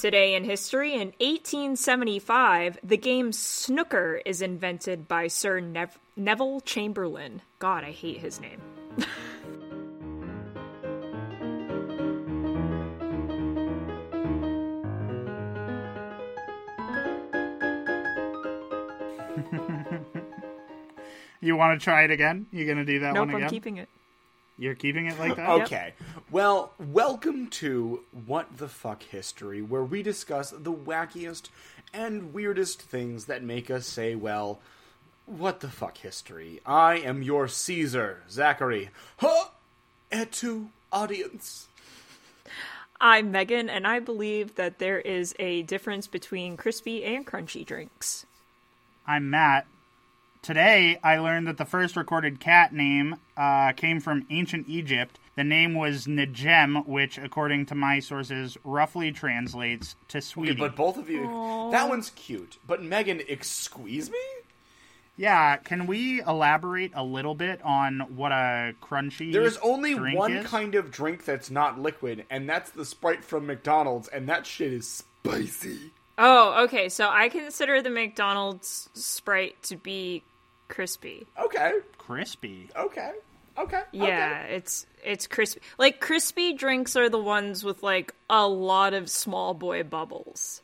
Today in history, in 1875, the game snooker is invented by Sir Nev- Neville Chamberlain. God, I hate his name. You want to try it again? You're gonna do that nope, one again? I'm keeping it. You're keeping it like that? Okay. Well, welcome to What the Fuck History, where we discuss the wackiest and weirdest things that make us say, well, what the fuck history? I am your Caesar, Zachary. Huh? Et tu, audience. I'm Megan, and I believe that there is a difference between crispy and crunchy drinks. I'm Matt. Today, I learned that the first recorded cat name uh, came from ancient Egypt. The name was Nejem, which, according to my sources, roughly translates to Okay, sweetie. but both of you, that one's cute. But Megan, excuse me? Yeah, can we elaborate a little bit on what a crunchy There is only drink one is? kind of drink that's not liquid, and that's the Sprite from McDonald's, and that shit is spicy. Oh, okay. So I consider the McDonald's Sprite to be crispy. Okay, crispy. okay, okay. Yeah, it's it's crispy. Like crispy drinks are the ones with like a lot of small boy bubbles.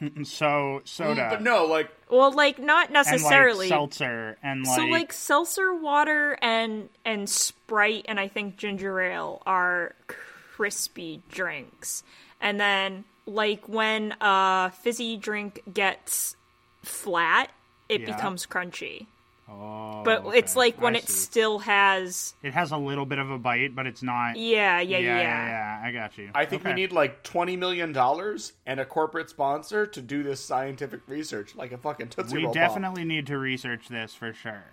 So okay. soda, mm, But no, like Well, like not and like necessarily. seltzer, and like, so like seltzer water and and Sprite and I think ginger ale are crispy drinks. And then like when a fizzy drink gets flat, it Yeah. becomes crunchy. Oh, But okay. it's like when I it see. still has it has a little bit of a bite, but it's not. yeah, yeah, yeah. yeah, yeah, I got you. I think we need like twenty million dollars and a corporate sponsor to do this scientific research, like a fucking Tootsie We Roll definitely need to research this for sure.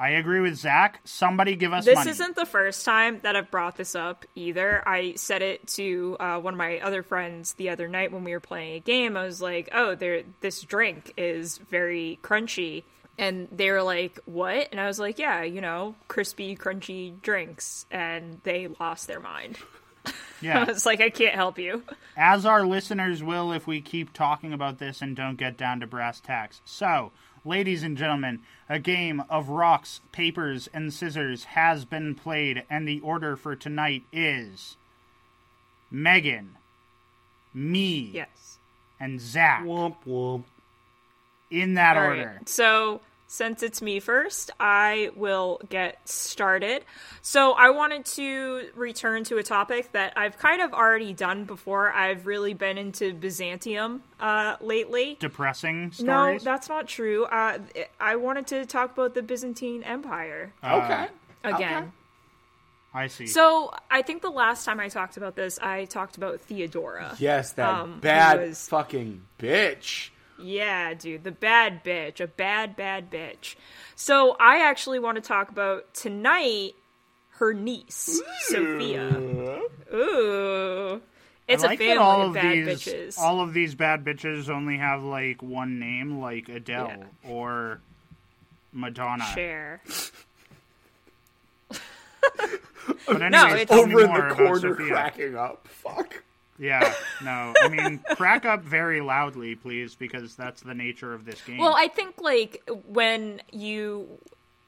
I agree with Zach. Somebody give us This money. isn't the first time that I've brought this up either. I said it to uh, one of my other friends the other night when we were playing a game. I was like, "Oh, there, this drink is very crunchy," and they were like, "What?" And I was like, "Yeah, you know, crispy, crunchy drinks," and they lost their mind. I Yeah, was like, "I can't help you." as our listeners will if we keep talking about this and don't get down to brass tacks. So, ladies and gentlemen, a game of rocks, papers, and scissors has been played, and the order for tonight is Megan, me, Yes. and Zach Womp womp. in that All order. right. So since it's me first, I will get started. So I wanted to return to a topic that I've kind of already done before. I've really been into Byzantium uh, lately. Depressing stories? No, that's not true. Uh, I wanted to talk about the Byzantine Empire Okay. again. I see. So I think the last time I talked about this, I talked about Theodora. Yes, that Um, bad was- fucking bitch. Yeah, dude, the bad bitch, a bad, bad bitch. So I actually want to talk about tonight her niece, Sophia. Ooh. It's I like a that family all of of bad these, bitches. All of these bad bitches only have like one name, like Adele Yeah. or Madonna. Share. But anyways, No, it's- tell me Over in the corner, cracking up. Fuck. Yeah, no, I mean crack up very loudly, please, because that's the nature of this game. Well, I think like when you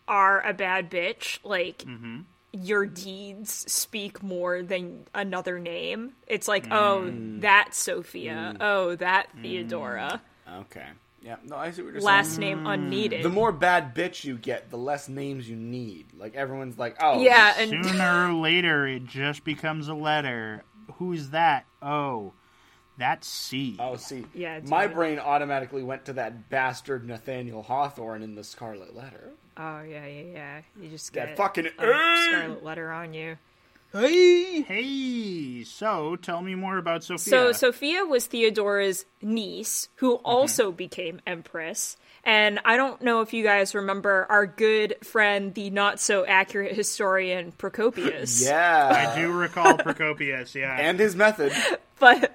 are a bad bitch, like Mm-hmm. your deeds speak more than another name. It's like, Mm. oh, that Sophia. Oh, that Theodora. Okay. Yeah. No, I see what you're saying. Last saying. name unneeded. The more bad bitch you get, the less names you need. Like everyone's like, oh, yeah, and Sooner or later, it just becomes a letter. Who's that? Oh, that's C. Oh, see, Yeah, my dude. brain automatically went to that bastard Nathaniel Hawthorne in the Scarlet Letter. oh yeah, yeah, yeah. You just That get fucking a scarlet letter on you. Hey, hey. So, tell me more about Sophia. So Sophia was Theodora's niece, who mm-hmm. also became empress. And I don't know if you guys remember our good friend, the not so accurate historian Procopius. Yeah. I do recall Procopius. Yeah, And his method. But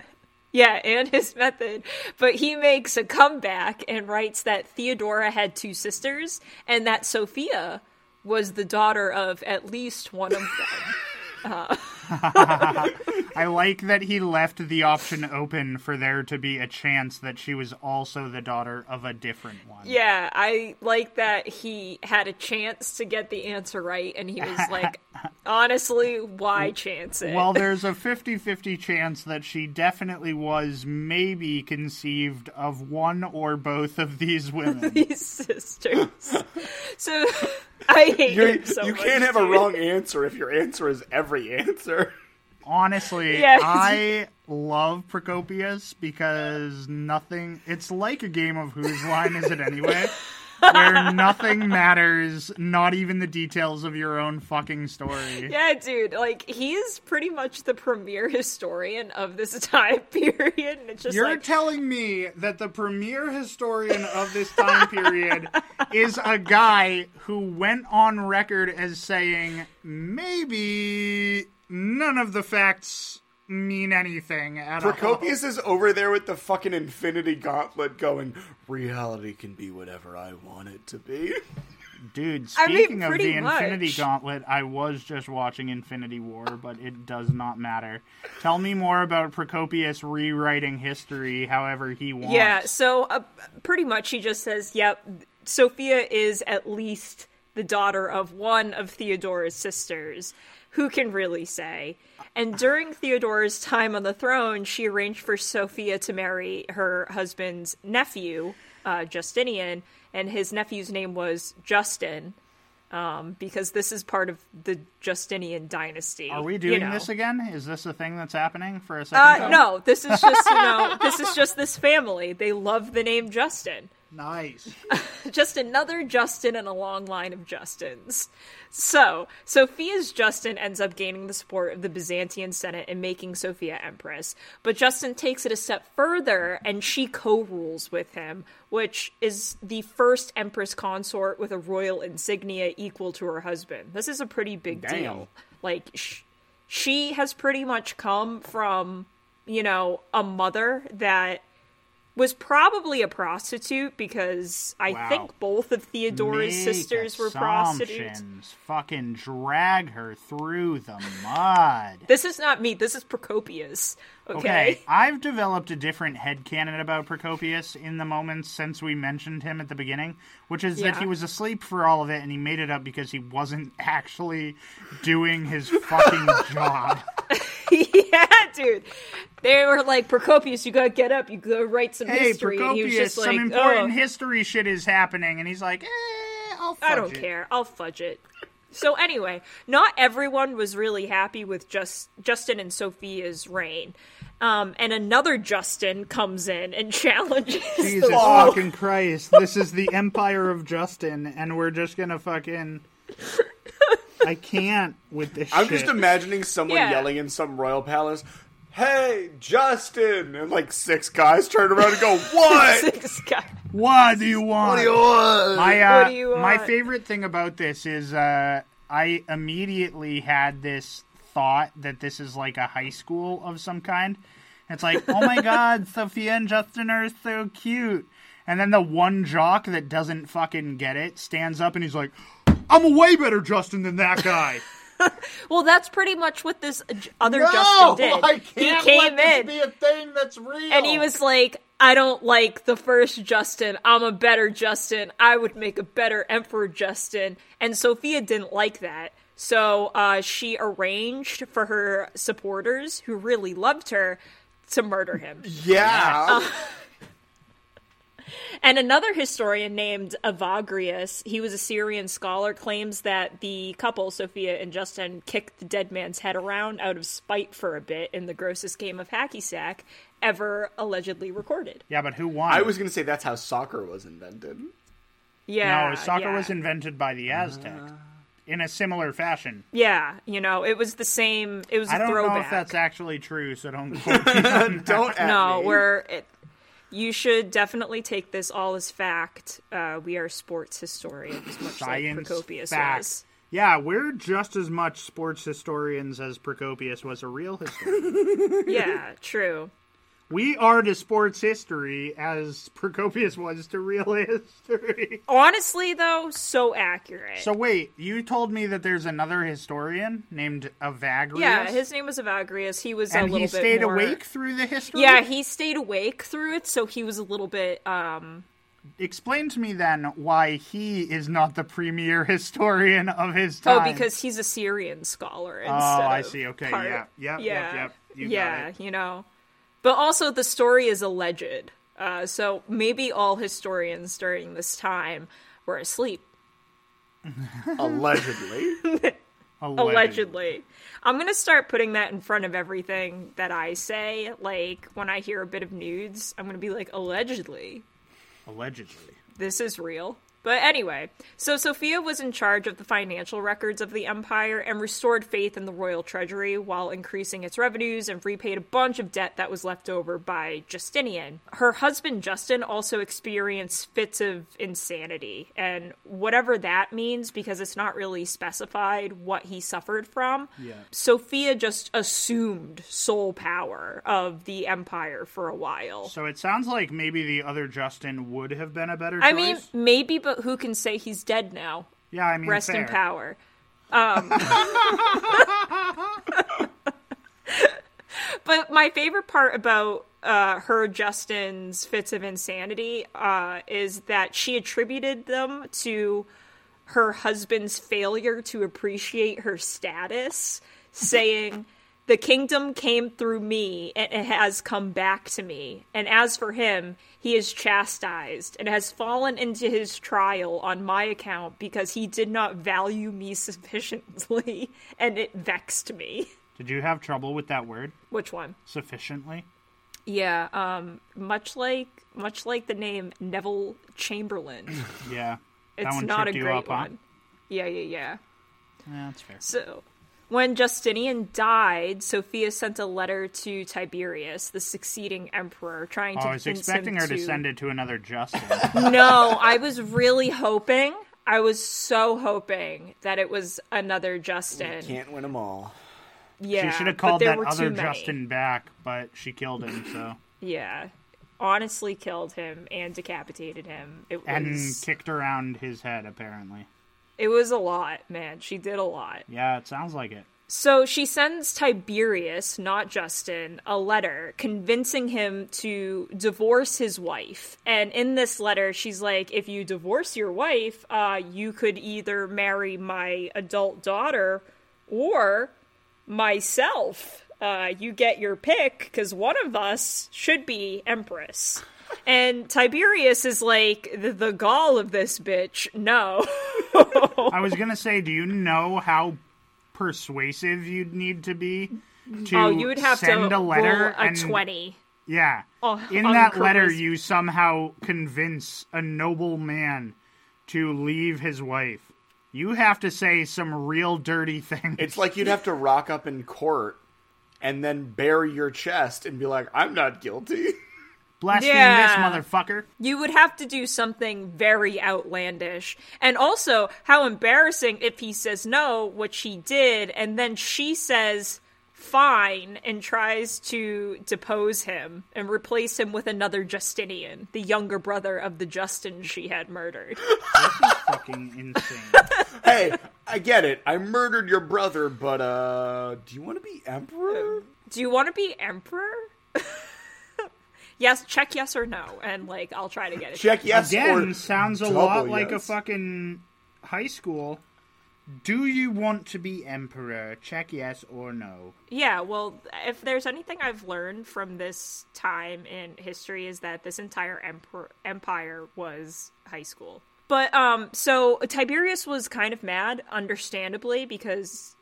yeah, and his method. But he makes a comeback and writes that Theodora had two sisters and that Sophia was the daughter of at least one of them. 啊 I like that he left the option open for there to be a chance that she was also the daughter of a different one. Yeah, I like that he had a chance to get the answer right, and he was like, honestly, why chance it? Well, there's a 50 50 chance that she definitely was maybe conceived of one or both of these women. these sisters. So I hate You're, him so you much, can't have a wrong answer if your answer is every answer. Honestly, Yes. I love Procopius because nothing. It's like a game of whose line is it anyway? where nothing matters, not even the details of your own fucking story. Yeah, dude, like he's pretty much the premier historian of this time period, and it's just You're like telling me that the premier historian of this time period is a guy who went on record as saying maybe none of the facts mean anything at all. Procopius is over there with the fucking infinity gauntlet going, reality can be whatever I want it to be. Dude, I mean, speaking of pretty the Infinity. Gauntlet, I was just watching Infinity War, but it does not matter. Tell me more about Procopius rewriting history however he wants. Yeah, so uh, pretty much he just says, yep, Sophia is at least the daughter of one of Theodora's sisters. Who can really say? And during Theodora's time on the throne, she arranged for Sophia to marry her husband's nephew, uh, Justinian, and his nephew's name was Justin. Um, because this is part of the Justinian dynasty. Are we you doing know. this again? Is this a thing that's happening for a second Uh, no, this is just you know, this is just this family. They love the name Justin. Nice. Just another Justin in a long line of Justins. So, Sophia's Justin ends up gaining the support of the Byzantine Senate and making Sophia empress. But Justin takes it a step further and she co rules with him, which is the first empress consort with a royal insignia equal to her husband. This is a pretty big Damn. deal. Like, sh- she has pretty much come from, you know, a mother that was probably a prostitute because I Wow. think both of Theodora's Make sisters were prostitutes. Fucking drag her through the mud. This is not me. This is Procopius. Okay. Okay, I've developed a different headcanon about Procopius in the moments since we mentioned him at the beginning, which is that he was asleep for all of it and he made it up because he wasn't actually doing his fucking job. yeah, dude. They were like, Procopius, you gotta get up. You gotta write some Hey, history. and he was Procopius, just some important oh, history shit is happening, and he's like, eh, I'll fudge I don't it. care. I'll fudge it. So anyway, not everyone was really happy with just Justin and Sophia's reign. Um, and another Justin comes in and challenges Jesus the fucking Christ. This is the Empire of Justin, and we're just gonna fucking. I can't with this I'm shit. just imagining someone Yeah. yelling in some royal palace, Hey, Justin! And like six guys turn around and go, What? Six guy. What do you want? want? My uh, What do you my want? favorite thing about this is uh, I immediately had this thought that this is like a high school of some kind. It's like, oh my god, Sophia and Justin are so cute. And then the one jock that doesn't fucking get it stands up and he's like, I'm a way better Justin than that guy. Well, that's pretty much what this other no, Justin did. I can't he came let this in be a thing that's real. and he was like, "I don't like the first Justin. I'm a better Justin. I would make a better Emperor Justin." And Sophia didn't like that. So uh, she arranged for her supporters, who really loved her, to murder him. Yeah. And another historian named Evagrius, he was a Syrian scholar, claims that the couple, Sophia and Justin, kicked the dead man's head around out of spite for a bit in the grossest game of hacky sack ever allegedly recorded. yeah, but who won? I was going to say that's how soccer was invented. Yeah. no, soccer yeah. was invented by the Aztecs. Ah. in a similar fashion. Yeah, you know, it was the same. It was a I don't throwback. know if that's actually true, so don't quote me on that. Don't at no, me. we're. It, you should definitely take this all as fact. Uh, we are sports historians, much science like Procopius fact. was. Yeah, we're just as much sports historians as Procopius was a real historian. Yeah, true. We are to sports history as Procopius was to real history. Honestly, though, so accurate. So wait, you told me that there's another historian named Evagrius? yeah, his name was Evagrius. He was a and little he bit stayed more... awake through the history? Yeah, he stayed awake through it, so he was a little bit. um Explain to me then why he is not the premier historian of his time. Oh, because he's a Syrian scholar instead. Oh, I see. Okay, part- yeah, yep, yep, yeah, yep. You got yeah. it. You know, but also the story is alleged. Uh, so maybe all historians during this time were asleep. allegedly. Allegedly. I'm gonna start putting that in front of everything that I say. Like when I hear a bit of nudes, I'm gonna be like, allegedly. Allegedly. this is real. But anyway, so Sophia was in charge of the financial records of the empire and restored faith in the royal treasury while increasing its revenues and repaid a bunch of debt that was left over by Justinian. Her husband Justin also experienced fits of insanity, and whatever that means, because it's not really specified what he suffered from, Yeah. Sophia just assumed sole power of the empire for a while. So it sounds like maybe the other Justin would have been a better choice. I mean, maybe, but who can say he's dead now? yeah, I mean, Rest in power. Um, but my favorite part about uh, her Justin's fits of insanity uh, is that she attributed them to her husband's failure to appreciate her status, saying, The kingdom came through me, and it has come back to me. And as for him, he is chastised and has fallen into his trial on my account because he did not value me sufficiently, and it vexed me. Did you have trouble with that word? Which one? Sufficiently? Yeah, um, much like much like the name Neville Chamberlain. Yeah. that It's one not a great up, huh? Yeah, yeah, yeah. Yeah, that's fair. So, when Justinian died, Sophia sent a letter to Tiberius, the succeeding emperor, trying to Oh, I was expecting her to to send it to another Justin. No, I was really hoping. I was so hoping that it was another Justin. You can't win them all. Yeah, she should have called that other. Justin back, but she killed him, so. Yeah, honestly, killed him and decapitated him. It was And kicked around his head, apparently. It was a lot, man. She did a lot. Yeah, it sounds like it. So she sends Tiberius, not Justin, a letter convincing him to divorce his wife. And in this letter, she's like, if you divorce your wife, uh, you could either marry my adult daughter or myself. Uh, you get your pick because one of us should be empress. And Tiberius is like, the, the gall of this bitch, no. I was gonna say, do you know how persuasive you'd need to be to oh, you would have send to a letter roll a and 20. yeah, Oh, in on that letter you somehow convince a noble man to leave his wife. You have to say some real dirty things. It's like you'd have to rock up in court and then bare your chest and be like, "I'm not guilty." blaspheme Yeah. this motherfucker. You would have to do something very outlandish. And also, how embarrassing if he says no, which he did, and then she says fine and tries to depose him and replace him with another Justinian, the younger brother of the Justin she had murdered. Fucking insane. hey, I get it. I murdered your brother, but uh, do you want to be emperor? Do you want to be emperor? yes, check yes or no, and like I'll try to get it. Check yes Again, or sounds a double lot like a fucking high school. Do you want to be emperor? Check yes or no. Yeah, well, if there's anything I've learned from this time in history is that this entire emper- empire was high school. But um so Tiberius was kind of mad understandably because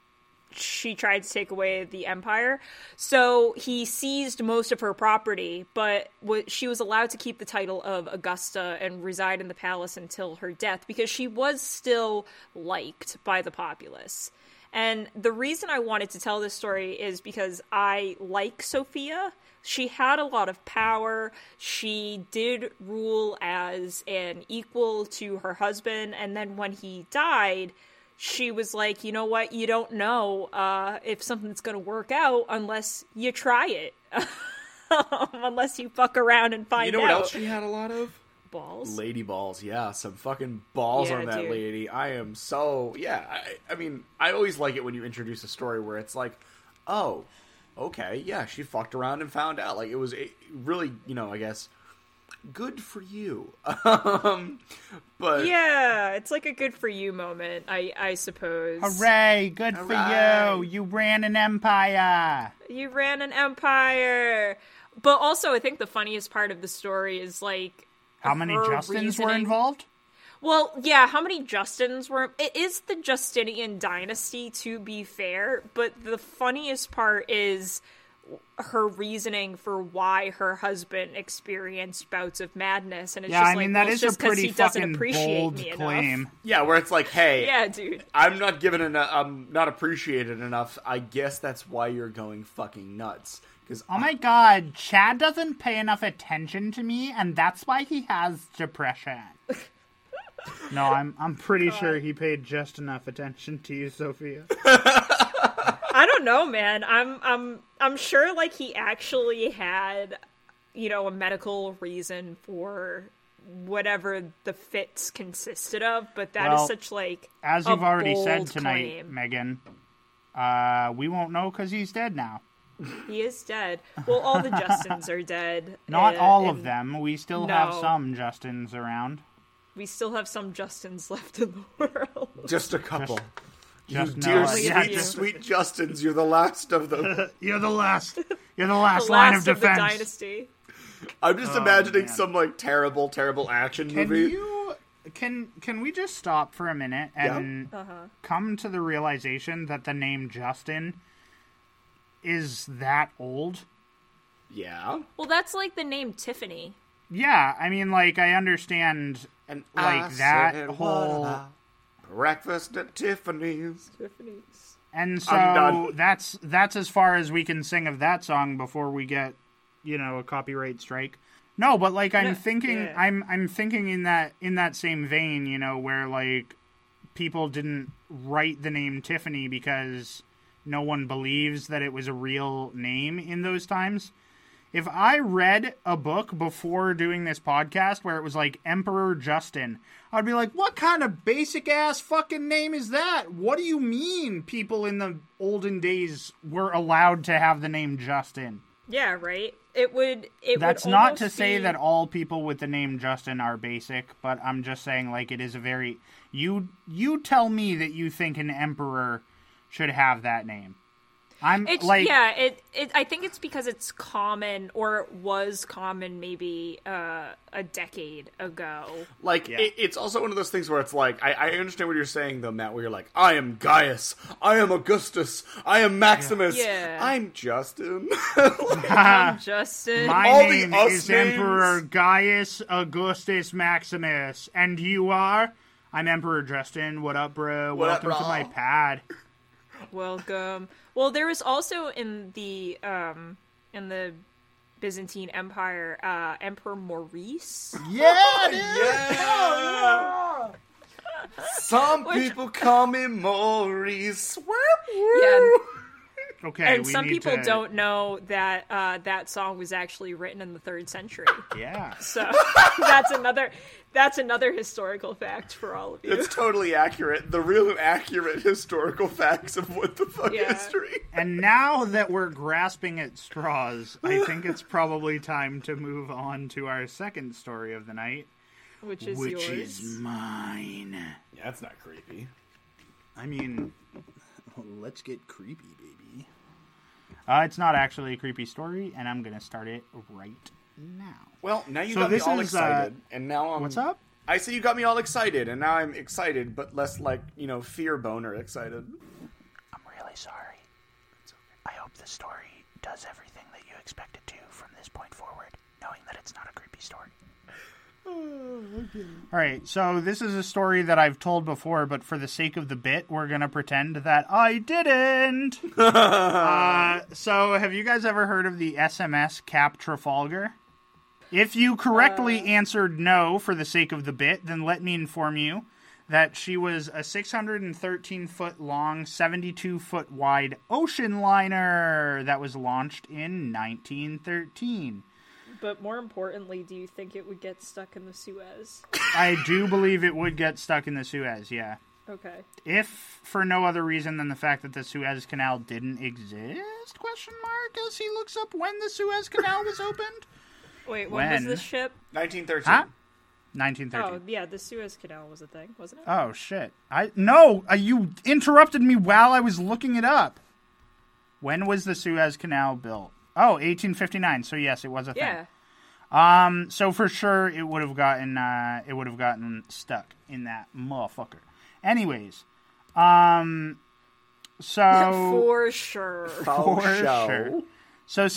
she tried to take away the empire. So he seized most of her property, but she was allowed to keep the title of Augusta and reside in the palace until her death because she was still liked by the populace. And the reason I wanted to tell this story is because I like Sophia. She had a lot of power. She did rule as an equal to her husband. And then when he died, she was like, you know what? You don't know uh, if something's going to work out unless you try it. unless you fuck around and find out. You know out. what else she had a lot of? Balls. Lady balls, yeah, some fucking balls Yeah, on that dude. lady. I am so yeah. I, I mean, I always like it when you introduce a story where it's like, oh, okay, yeah, she fucked around and found out. Like it was a, really, you know, I guess good for you. um, but Yeah, it's like a good for you moment, I I suppose. Hooray! Good for you. You ran an empire. You ran an empire. But also, I think the funniest part of the story is like How many her Justins were involved? Well, yeah, how many Justins were? It is the Justinian dynasty, to be fair. But the funniest part is her reasoning for why her husband experienced bouts of madness, and it's Yeah, just I like, mean well, that it's is a just 'cause pretty he doesn't fucking appreciate bold me claim. enough. yeah, where it's like, hey, Yeah, dude. I'm not given enough. I'm not appreciated enough. I guess that's why you're going fucking nuts. Because Oh my god, Chad doesn't pay enough attention to me, and that's why he has depression. no, I'm I'm pretty sure he paid just enough attention to you, Sophia. I don't know, man. I'm I'm I'm sure like he actually had, you know, a medical reason for whatever the fits consisted of, but that is Well, such like As you've already said tonight, claim. Megan, uh, we won't know because he's dead now. He is dead. Well, all the Justins are dead. Not uh, all of them. We still have some Justins around. We still have some Justins left in the world. just a couple. Just you know dear it. Only a sweet, few. sweet Justins, you're the last of them. You're the last. You're the last the line last of of the defense. dynasty. I'm just oh, imagining Oh, man. some like terrible, terrible action Can movie. you can can we just stop for a minute and uh-huh. come to the realization that the name Justin is that old? Yeah, Well, that's like the name Tiffany. Yeah, I mean like I understand and Like I that whole- about breakfast at Tiffany's. Tiffany's. and so that's that's as far as we can sing of that song before we get, you know, a copyright strike. No, but like I'm No, thinking yeah. I'm I'm thinking in that in that same vein, you know, where like people didn't write the name Tiffany because no one believes that it was a real name in those times. If I read a book before doing this podcast where it was like Emperor Justin, I'd be like, what kind of basic ass fucking name is that? What do you mean people in the olden days were allowed to have the name Justin? Yeah, right. It would. It That's would not to say be- that all people with the name Justin are basic, but I'm just saying like it is a very you you tell me that you think an emperor should have that name. I'm It's like yeah. It, it. I think it's because it's common, or it was common, maybe uh, a decade ago. Like Yeah. it, it's also one of those things where it's like I, I understand what you're saying though, Matt. Where you're like, I am Gaius, I am Augustus, I am Maximus, Yeah. I'm Justin. I'm Justin. My All the name us is names. Emperor Gaius Augustus Maximus, and you are? I'm Emperor Justin. What up, bro? What up, Welcome to my pad. Welcome. Well, there was also in the um in the Byzantine Empire, uh, Emperor Maurice. Yeah, dude. yeah. Some people call me Maurice. Yeah, Okay, and we some need people to- don't know that uh, that song was actually written in the third century. Yeah. So that's another that's another historical fact for all of you. It's totally accurate. The real accurate historical facts of what the fuck Yeah. history. And now that we're grasping at straws, I think it's probably time to move on to our second story of the night, which is which yours. is mine. Yeah, that's not creepy. I mean, let's get creepy, baby. Uh, it's not actually a creepy story, and I'm gonna start it right now. Well, now you So got me all is, uh, excited, and now I'm. What's up? I say you got me all excited, and now I'm excited, but less like you know fear boner excited. I'm really really sorry. I hope the story does everything that you expect it to from this point forward, knowing that it's not a creepy story. Okay. All right, so this is a story that I've told before, but for the sake of the bit, we're gonna pretend that I didn't. uh, so, have you guys ever heard of the SMS Cap Trafalgar? If you correctly uh. answered no for the sake of the bit, then let me inform you that she was a 613 foot long, 72 foot wide ocean liner that was launched in 1913. But more importantly, do you think it would get stuck in the Suez? I do believe it would get stuck in the Suez, yeah. Okay. If for no other reason than the fact that the Suez Canal didn't exist? Question mark as he looks up when the Suez Canal was opened. Wait, when, was this ship? 1913. Huh? Oh, 1913. yeah, the Suez Canal was a thing, wasn't it? Oh, shit! I no, uh, you interrupted me while I was looking it up. When was the Suez Canal built? Oh, 1859. So yes, it was a thing. yeah. Um, so for sure it would have gotten uh, it would have gotten stuck in that motherfucker. Anyways, um, so For sure. Oh, for show. sure. So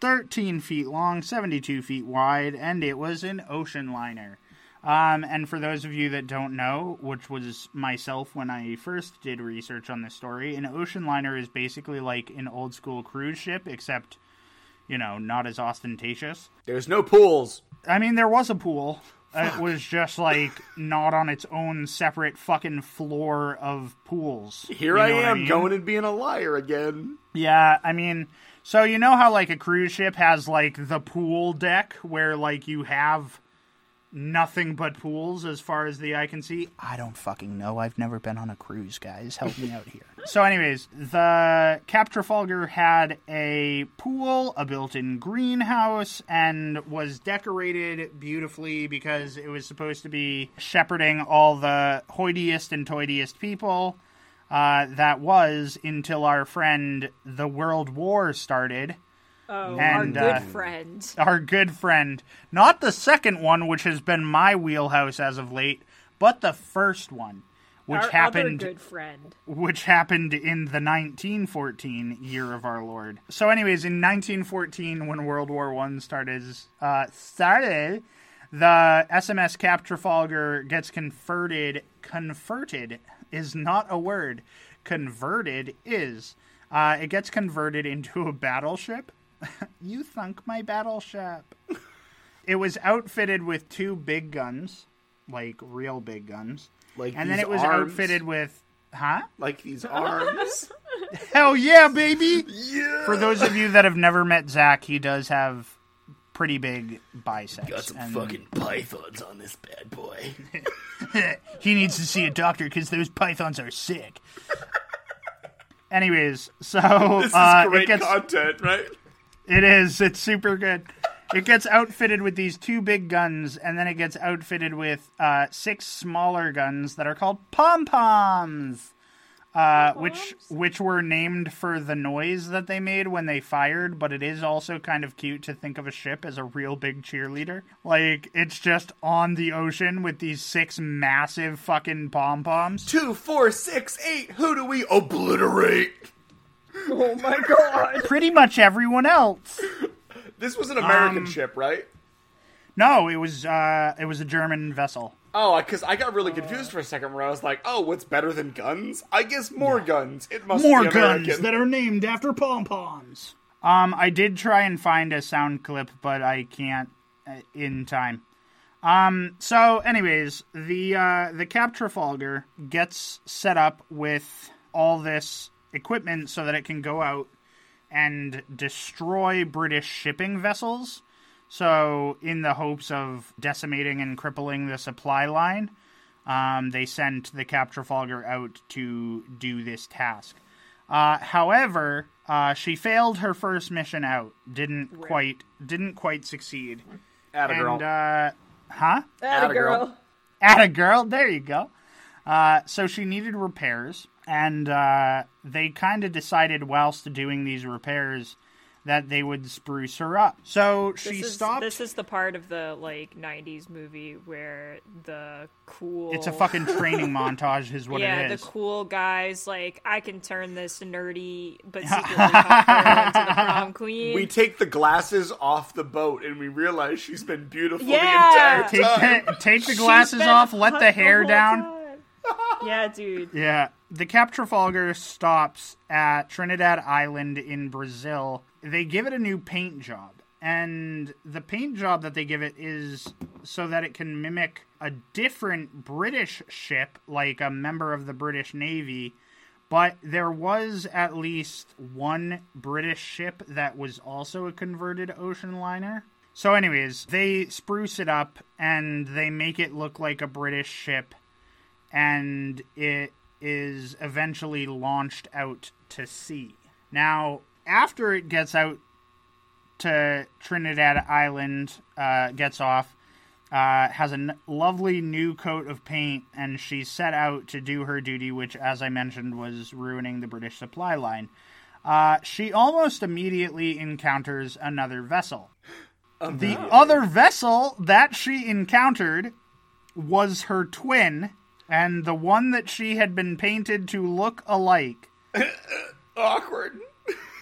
613 feet long, 72 feet wide, and it was an ocean liner. Um, and for those of you that don't know, which was myself when I first did research on this story, an ocean liner is basically like an old school cruise ship, except, you know, not as ostentatious. There's no pools. I mean, there was a pool. It was just like not on its own separate fucking floor of pools. Here You I know what am mean? going and being a liar again. Yeah, I mean, so you know how like a cruise ship has like the pool deck where like you have nothing but pools as far as the eye can see? I don't fucking know. I've never been on a cruise, guys. Help me out here. So anyways, the Cap Trafalgar had a pool, a built-in greenhouse and was decorated beautifully because it was supposed to be shepherding all the hoidiest and toidiest people uh, that was until our friend the World War started. Oh, And, our good uh, friend. Our good friend, not the second one, which has been my wheelhouse as of late, but the first one, which our happened other good friend. which happened in the 1914 year of our Lord. So, anyways, in 1914, when World War One started, uh, started, the SMS Cap Trafalgar gets converted. Converted is not a word. Converted is. Uh, it gets converted into a battleship. you thunk my battleship. it was outfitted with two big guns, like real big guns, Like and then it was arms. outfitted with, huh? like these arms. Hell yeah, baby! yeah. For those of you that have never met Zach, he does have pretty big biceps. Got some and fucking pythons on this bad boy. he needs to see a doctor because those pythons are sick. Anyways, so This is uh, great it gets content, right? It is. It's super good. It gets outfitted with these two big guns, and then it gets outfitted with uh, six smaller guns that are called pom poms, uh, which which were named for the noise that they made when they fired. But it is also kind of cute to think of a ship as a real big cheerleader. Like it's just on the ocean with these six massive fucking pom poms. Two, four, six, eight. Who do we obliterate? Oh my god. Pretty much everyone else. This was an American Um, ship, right? No, it was uh, it was a German vessel. Oh, because I got really confused for a second where I was like, "Oh, what's better than guns? I guess more guns. It must more be guns that are named after pom poms. Um, I did try and find a sound clip, but I can't uh, in time. Um, so, anyways, the uh, the Cap Trafalgar gets set up with all this equipment so that it can go out and destroy British shipping vessels. So, in the hopes of decimating and crippling the supply line, um, they sent the Cap Trafalgar out to do this task. Uh, however, uh, she failed her first mission out. Didn't quite didn't quite succeed. Atta girl. And uh, huh? Atta a girl. girl. At a girl. There you go. Uh, so she needed repairs, and uh, they kind of decided whilst doing these repairs that they would spruce her up. So she This is, stopped. this is the part of the like '90s movie where the cool. It's a fucking training montage, is what it is. yeah, it the cool guys like I can turn this nerdy but secretly hot girl into the prom queen. We take the glasses off the boat and we realize she's been beautiful Yeah. the entire time. Take the, take the glasses off, let the hair whole down. time. yeah, dude. Yeah. The Cap Trafalgar stops at Trinidad Island in Brazil. They give it a new paint job. And the paint job that they give it is so that it can mimic a different British ship, like a member of the British Navy. But there was at least one British ship that was also a converted ocean liner. So, anyways, they spruce it up and they make it look like a British ship and it is eventually launched out to sea. Now, after it gets out to Trinidad Island, uh, gets off, uh, has a n- lovely new coat of paint, and she set out to do her duty, which, as I mentioned, was ruining the British supply line. Uh, she almost immediately encounters another vessel. The other vessel that she encountered was her twin, and the one that she had been painted to look alike. Awkward.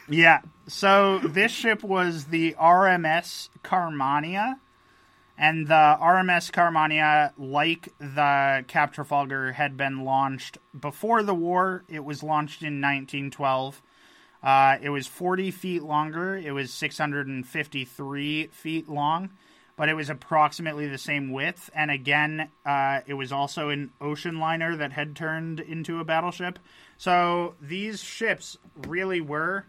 Yeah. So this ship was the RMS Carmania, and the RMS Carmania, like the Cap Trafalgar, had been launched before the war. It was launched in 1912. Uh, it was 40 feet longer. It was 653 feet long, but it was approximately the same width. And again, uh, it was also an ocean liner that had turned into a battleship. So these ships really were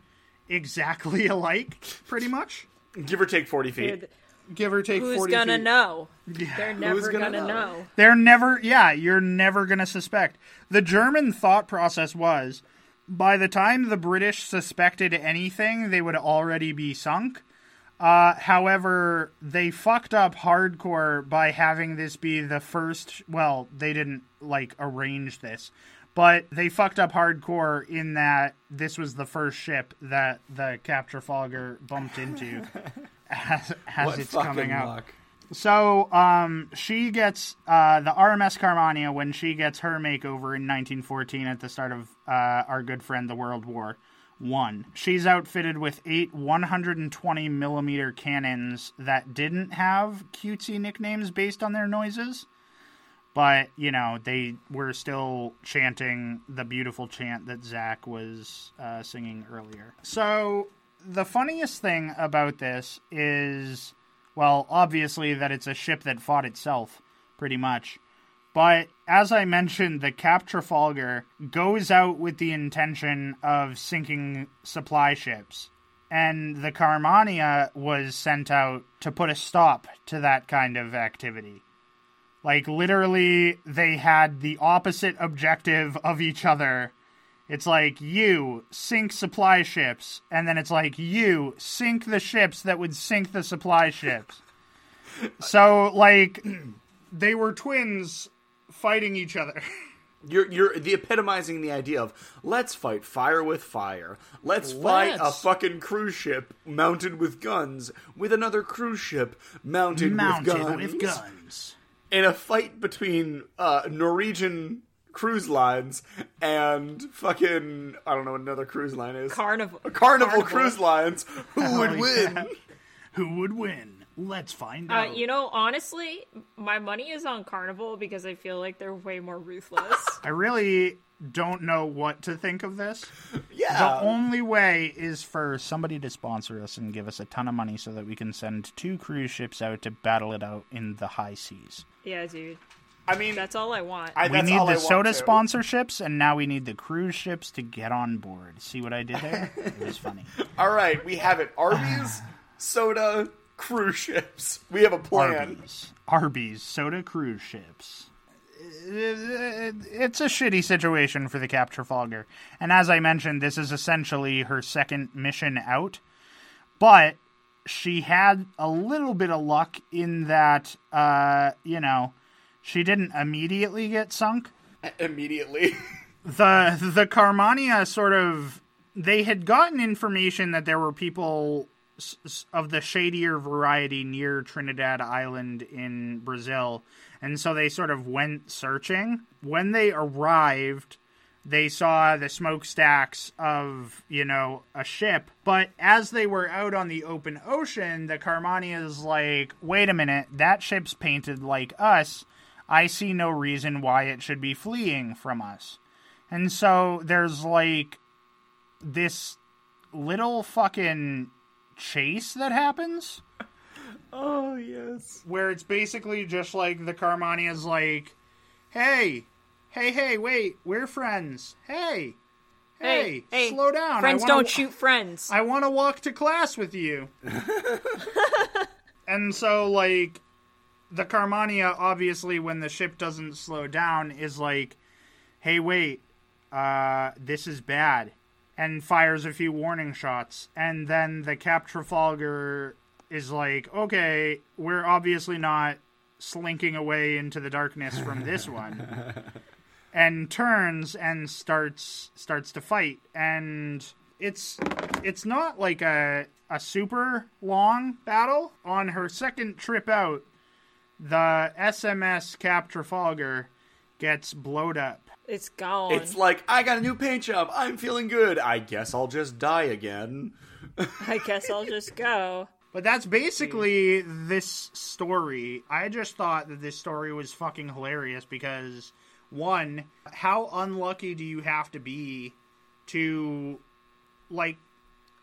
exactly alike, pretty much. Give or take 40 feet. Dude, Give or take who's 40 gonna feet. know? They're never gonna gonna, know? know. They're never, yeah, you're never going to suspect. The German thought process was by the time the British suspected anything, they would already be sunk. Uh, however, they fucked up hardcore by having this be the first. Well, they didn't like arrange this, but they fucked up hardcore in that this was the first ship that the Cap Trafalgar bumped into as, as it's coming out. luck. So, um, she gets uh, the RMS Carmania when she gets her makeover in 1914 at the start of uh, our good friend the World War One. She's outfitted with eight 120 millimeter cannons that didn't have cutesy nicknames based on their noises, but you know they were still chanting the beautiful chant that Zach was uh, singing earlier. So the funniest thing about this is well, obviously that it's a ship that fought itself, pretty much. But as I mentioned, the Cap Trafalgar goes out with the intention of sinking supply ships. And the Carmania was sent out to put a stop to that kind of activity. Like, literally, they had the opposite objective of each other. It's like, you sink supply ships, and then it's like, you sink the ships that would sink the supply ships. So, like, they were twins fighting each other. You're you're the epitomizing the idea of let's fight fire with fire. Let's, fight a fucking cruise ship mounted with guns with another cruise ship mounted, Mounted with guns. with guns. In a fight between uh, Norwegian cruise lines and fucking I don't know what another cruise line is. Carnival. Carnival, cruise lines. Who would win? crap. Who would win? Let's find Uh, out. you know, honestly, my money is on Carnival because I feel like they're way more ruthless. I really don't know what to think of this. Yeah. The only way is for somebody to sponsor us and give us a ton of money so that we can send two cruise ships out to battle it out in the high seas. Yeah, dude. I mean, That's all I want. I, We need the soda to. sponsorships, and now we need the cruise ships to get on board. See what I did there? it was funny. All right, we have it. Arby's, soda, cruise ships. We have a plan. Arby's. Arby's soda cruise ships. It's a shitty situation for the Cap Trafalgar. And as I mentioned, this is essentially her second mission out. But she had a little bit of luck in that, uh, you know, she didn't immediately get sunk. Immediately. The the Carmania sort of they had gotten information that there were people of the shadier variety near Trinidad Island in Brazil, and so they sort of went searching. When they arrived, they saw the smokestacks of, you know, a ship. But as they were out on the open ocean, the Carmania is like, wait a minute, that ship's painted like us. I see no reason why it should be fleeing from us. And so there's like this little fucking chase that happens Oh yes. where it's basically just like the Carmania is like, hey, hey, hey, wait, we're friends. Hey, hey, hey, slow down. Friends wanna, don't shoot friends. I want to walk to class with you. and so, like, the Carmania, obviously, when the ship doesn't slow down, is like, hey, wait, uh, this is bad. And fires a few warning shots. And then the Cap Trafalgar is like, okay, we're obviously not slinking away into the darkness from this one. and turns and starts starts to fight. And it's it's not like a a super long battle. On her second trip out, the SMS Cap Trafalgar gets blowed up. It's gone. It's like I got a new paint job. I'm feeling good. I guess I'll just die again. I guess I'll just go. But that's basically this story. I just thought that this story was fucking hilarious because one, how unlucky do you have to be to like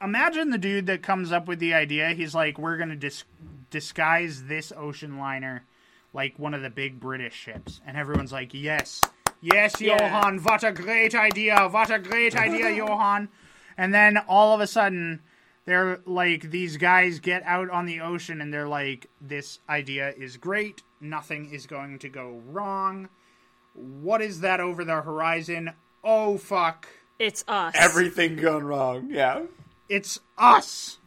imagine the dude that comes up with the idea. He's like, we're gonna dis- disguise this ocean liner like one of the big British ships, and everyone's like, yes, yes, Yeah. Johan, what a great idea, what a great idea, Johan. And then all of a sudden, they're like these guys get out on the ocean and they're like, this idea is great, nothing is going to go wrong. What is that over the horizon? Oh fuck. It's us. Everything gone wrong. Yeah. It's us.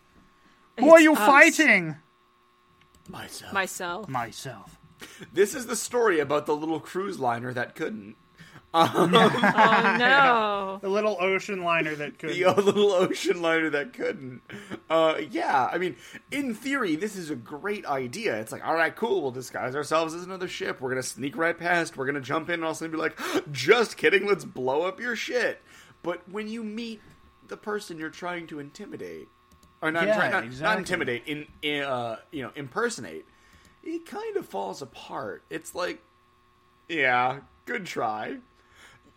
Who are you us. fighting? Myself. Myself. Myself. This is the story about the little cruise liner that couldn't. Oh no. The little ocean liner that could. The little ocean liner that couldn't. Uh, yeah, I mean, in theory, this is a great idea. It's like, all right, cool, we'll disguise ourselves as another ship. We're gonna sneak right past. We're gonna jump in and all of a sudden be like, just kidding, let's blow up your shit. But when you meet the person you're trying to intimidate, or not, Yeah, try, not, exactly. not intimidate, in, in uh, you know, impersonate, it kind of falls apart. It's like, yeah, good try.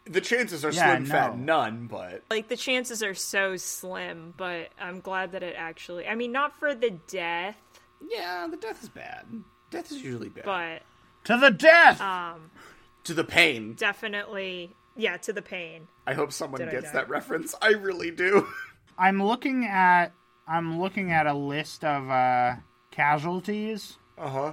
The chances are Yeah, slim fat none, but Like the chances are so slim, but I'm glad that it actually. I mean, not for the death, Yeah, the death is bad. Death is usually bad. but to the death. Um to the pain. definitely, yeah, to the pain. I hope someone Did gets that reference. I really do. I'm looking at. I'm looking at a list of uh, casualties. Uh huh.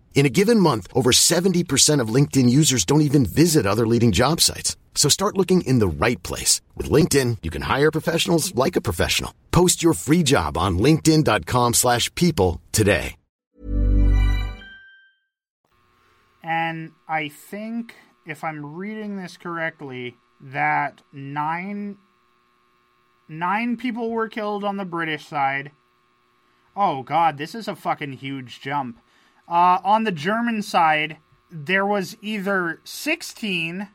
In a given month, over 70% of LinkedIn users don't even visit other leading job sites. So start looking in the right place. With LinkedIn, you can hire professionals like a professional. Post your free job on linkedin.com/people slash people today. And I think, if I'm reading this correctly, that nine nine people were killed on the British side. Oh god, this is a fucking huge jump. Uh, on the German side, there was either 16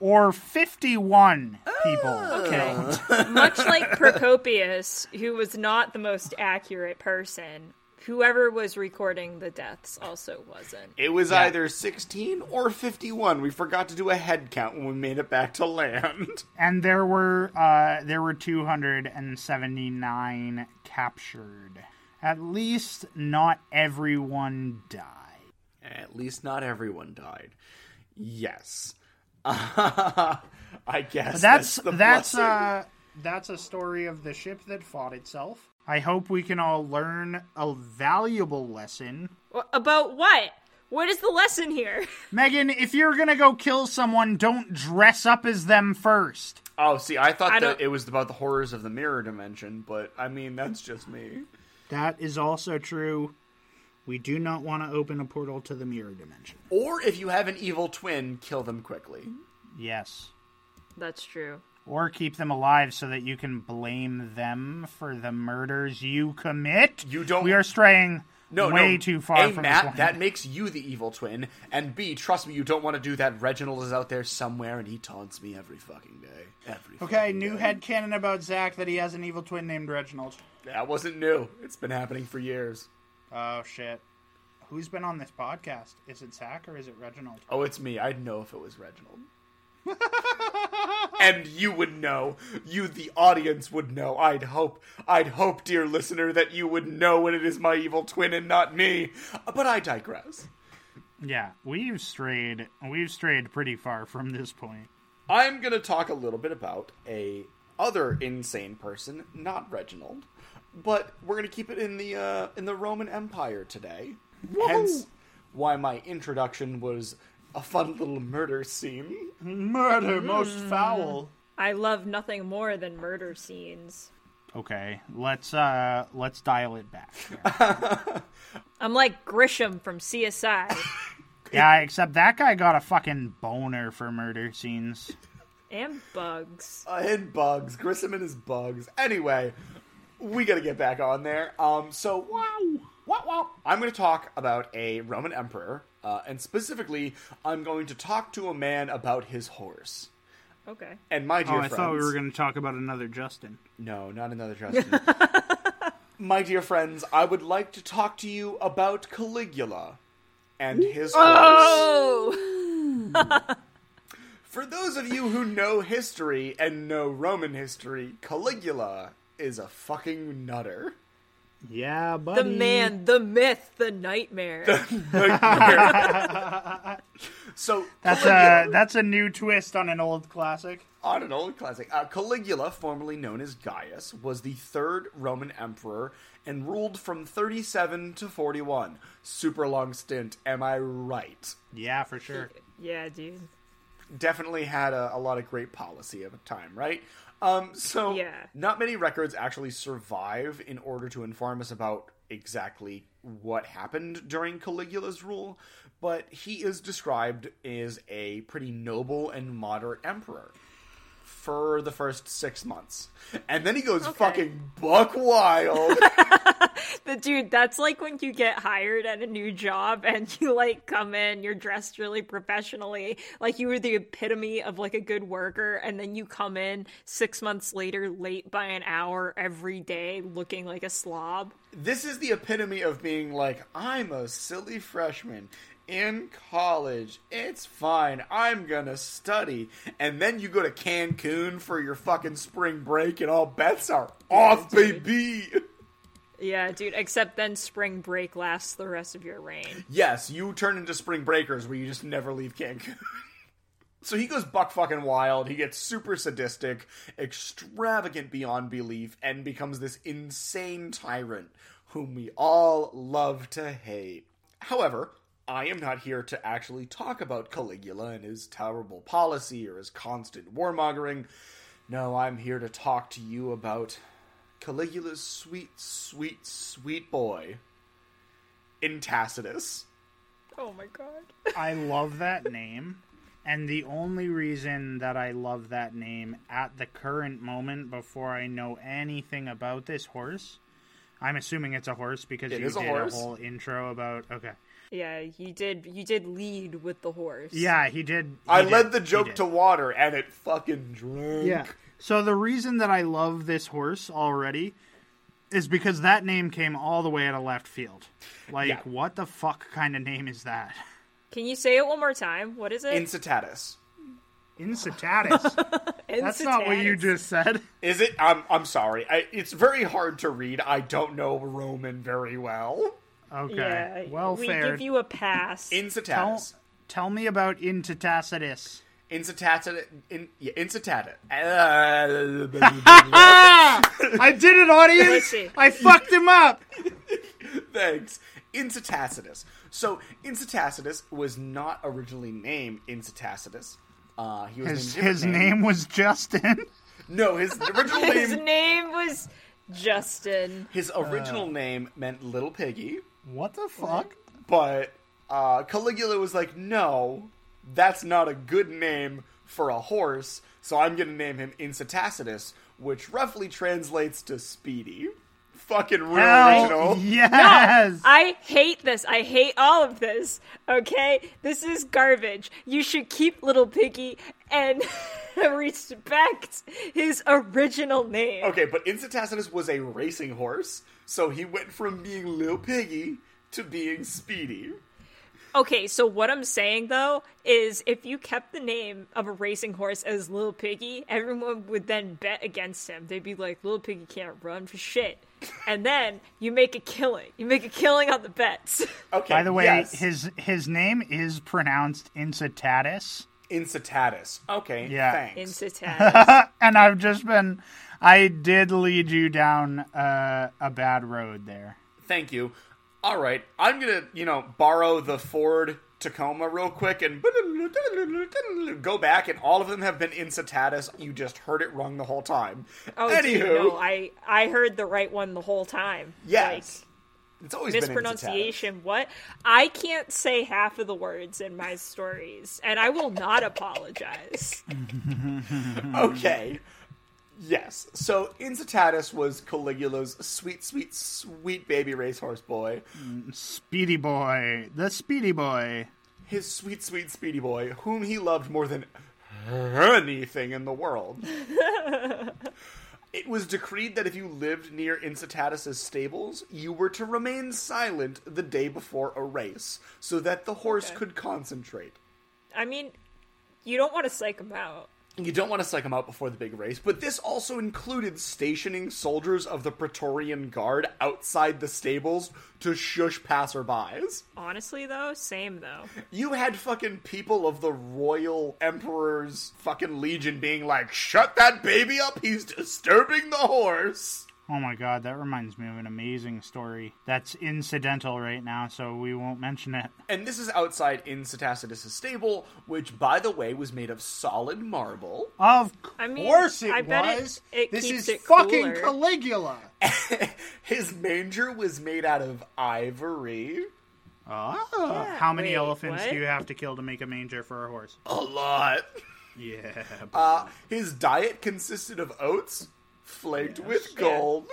or 51 people. Okay. Much like Procopius, who was not the most accurate person, whoever was recording the deaths also wasn't. It was either 16 or 51. We forgot to do a head count when we made it back to land. And there were uh, there were 279 captured. At least not everyone died. At least not everyone died. Yes. I guess That's that's the that's blessing. uh that's a story of the ship that fought itself. I hope we can all learn a valuable lesson. About what? What is the lesson here? Megan, if you're gonna go kill someone, don't dress up as them first. Oh, see, I thought I that don't- it was about the horrors of the mirror dimension, but I mean, that's just me. That is also true. We do not want to open a portal to the mirror dimension. Or if you have an evil twin, kill them quickly. Yes. That's true. Or keep them alive so that you can blame them for the murders you commit. You don't- We are straying No, way no. too far A, from Matt, the point. that makes you the evil twin, and B, trust me, you don't want to do that. Reginald is out there somewhere, and he taunts me every fucking day. Every Okay, fucking new day. headcanon about Zach that he has an evil twin named Reginald. That wasn't new. It's been happening for years. Oh shit. Who's been on this podcast? Is it Zach or is it Reginald? Oh, it's me. I'd know if it was Reginald. and you would know. You, the audience, would know. I'd hope, I'd hope, dear listener, that you would know when it is my evil twin and not me. But I digress. Yeah, we've strayed we've strayed pretty far from this point. I'm gonna talk a little bit about a other insane person, not Reginald, but we're gonna keep it in the uh, in the Roman Empire today. Hence, why my introduction was a fun little murder scene. Murder most foul. I love nothing more than murder scenes. Okay, let's uh let's dial it back. I'm like Grissom from CSI yeah, except that guy got a fucking boner for murder scenes. and Bugs. Uh, and bugs, Grissom and his bugs. Anyway, we gotta get back on there. Um, so wow, wow, wow. I'm gonna talk about a Roman emperor, uh, and specifically, I'm going to talk to a man about his horse. Okay. And my Oh, dear I friends, thought we were going to talk about another Justin. no, not another Justin. my dear friends, I would like to talk to you about Caligula and his horse. Oh! For those of you who know history and know Roman history, Caligula is a fucking nutter. Yeah, buddy. The man, the myth, the nightmare. So That's Caligula, a that's a new twist on an old classic. on an old classic, uh, Caligula, formerly known as Gaius, was the third Roman emperor and ruled from 37 to 41. Super long stint, am I right? Yeah, for sure. yeah, dude. definitely had a, a lot of great policy at the time, right? Um, so, Yeah. not many records actually survive in order to inform us about exactly what happened during Caligula's rule, but he is described as a pretty noble and moderate emperor for the first six months. And then he goes fucking buck wild. The dude, that's like when you get hired at a new job and you like come in, you're dressed really professionally, like you were the epitome of like a good worker, and then you come in six months later, late by an hour every day, looking like a slob. this is the epitome of being like, I'm a silly freshman in college. It's fine. I'm gonna study. And then you go to Cancun for your fucking spring break, and all bets are off, baby. Yeah, dude, except then spring break lasts the rest of your reign. Yes, you turn into spring breakers where you just never leave Cancun. So he goes buck fucking wild. He gets super sadistic, extravagant beyond belief, and becomes this insane tyrant whom we all love to hate. However, I am not here to actually talk about Caligula and his terrible policy or his constant warmongering. No, I'm here to talk to you about Caligula's sweet, sweet, sweet boy, in Tacitus. Oh my god. I love that name. And the only reason that I love that name at the current moment before I know anything about this horse, I'm assuming it's a horse because It you is a did horse. a whole intro about okay. Yeah, you did you did lead with the horse. Yeah, he did. he I did, led the joke to water and it fucking drank. Yeah. So the reason that I love this horse already is because that name came all the way out of left field. Like, Yeah. what the fuck kind of name is that? Can you say it one more time? What is it? Incitatus. Incitatus. That's not what you just said. Is it? I'm I'm sorry. I, it's very hard to read. I don't know Roman very well. Okay. Yeah, well, we fair. give you a pass. tell, Incitatus. tell me about Incitatus. Incitatus. In, yeah, incitatus. I did it, audience. Let's. I fucked him up. Thanks. Incitacitus. So Incitacitus was not originally named Incitacitus. Uh, he was His his different name was Justin. No, his original His name. name was Justin. His original name meant Little Piggy, What the fuck? but uh, Caligula was like, "No, that's not a good name for a horse." So I'm gonna name him Incitacitus, which roughly translates to Speedy. Fucking real Hell original. yes. I hate this. I hate all of this. Okay? This is garbage. You should keep Little Piggy and respect his original name. Okay, but Incitacitus was a racing horse, so he went from being Little Piggy to being Speedy. Okay, so what I'm saying though is if you kept the name of a racing horse as Little Piggy, everyone would then bet against him. They'd be like, Little Piggy can't run for shit. And then you make a killing. You make a killing on the bets. Okay. By the way, yes. his his name is pronounced Incitatus. Incitatus. Okay. Yeah. Thanks. Incitatus. and I've just been I did lead you down uh, a bad road there. Thank you. All right, I'm gonna, you know, borrow the Ford Tacoma real quick and go back, and all of them have been incitatus. You just heard it wrong the whole time. Oh, Anywho, dude, no, I I heard the right one the whole time. yes, it's always Like, been mispronunciation. What? I can't say half of the words in my stories, and I will not apologize. Okay. Yes. So Incitatus was Caligula's sweet, sweet, sweet baby racehorse boy. Mm, speedy boy, the speedy boy. His sweet, sweet speedy boy, whom he loved more than anything in the world. it was decreed that if you lived near Incitatus's stables, you were to remain silent the day before a race, so that the horse Okay. could concentrate. I mean, you don't want to psych him out. You don't want to psych them out before the big race, but this also included stationing soldiers of the Praetorian Guard outside the stables to shush passerbys. Honestly, though, same though. You had fucking people of the Royal Emperor's fucking Legion being like, shut that baby up, he's disturbing the horse. Oh my god, that reminds me of an amazing story that's incidental right now, so we won't mention it. And this is outside in Incitacitus' stable, which, by the way, was made of solid marble. Of I mean, course it I bet it- was. it this keeps is it fucking cooler. Caligula. His manger was made out of ivory. Oh, how many wait, elephants what? do you have to kill to make a manger for a horse? A lot. Yeah. Uh, his diet consisted of oats flaked with gold.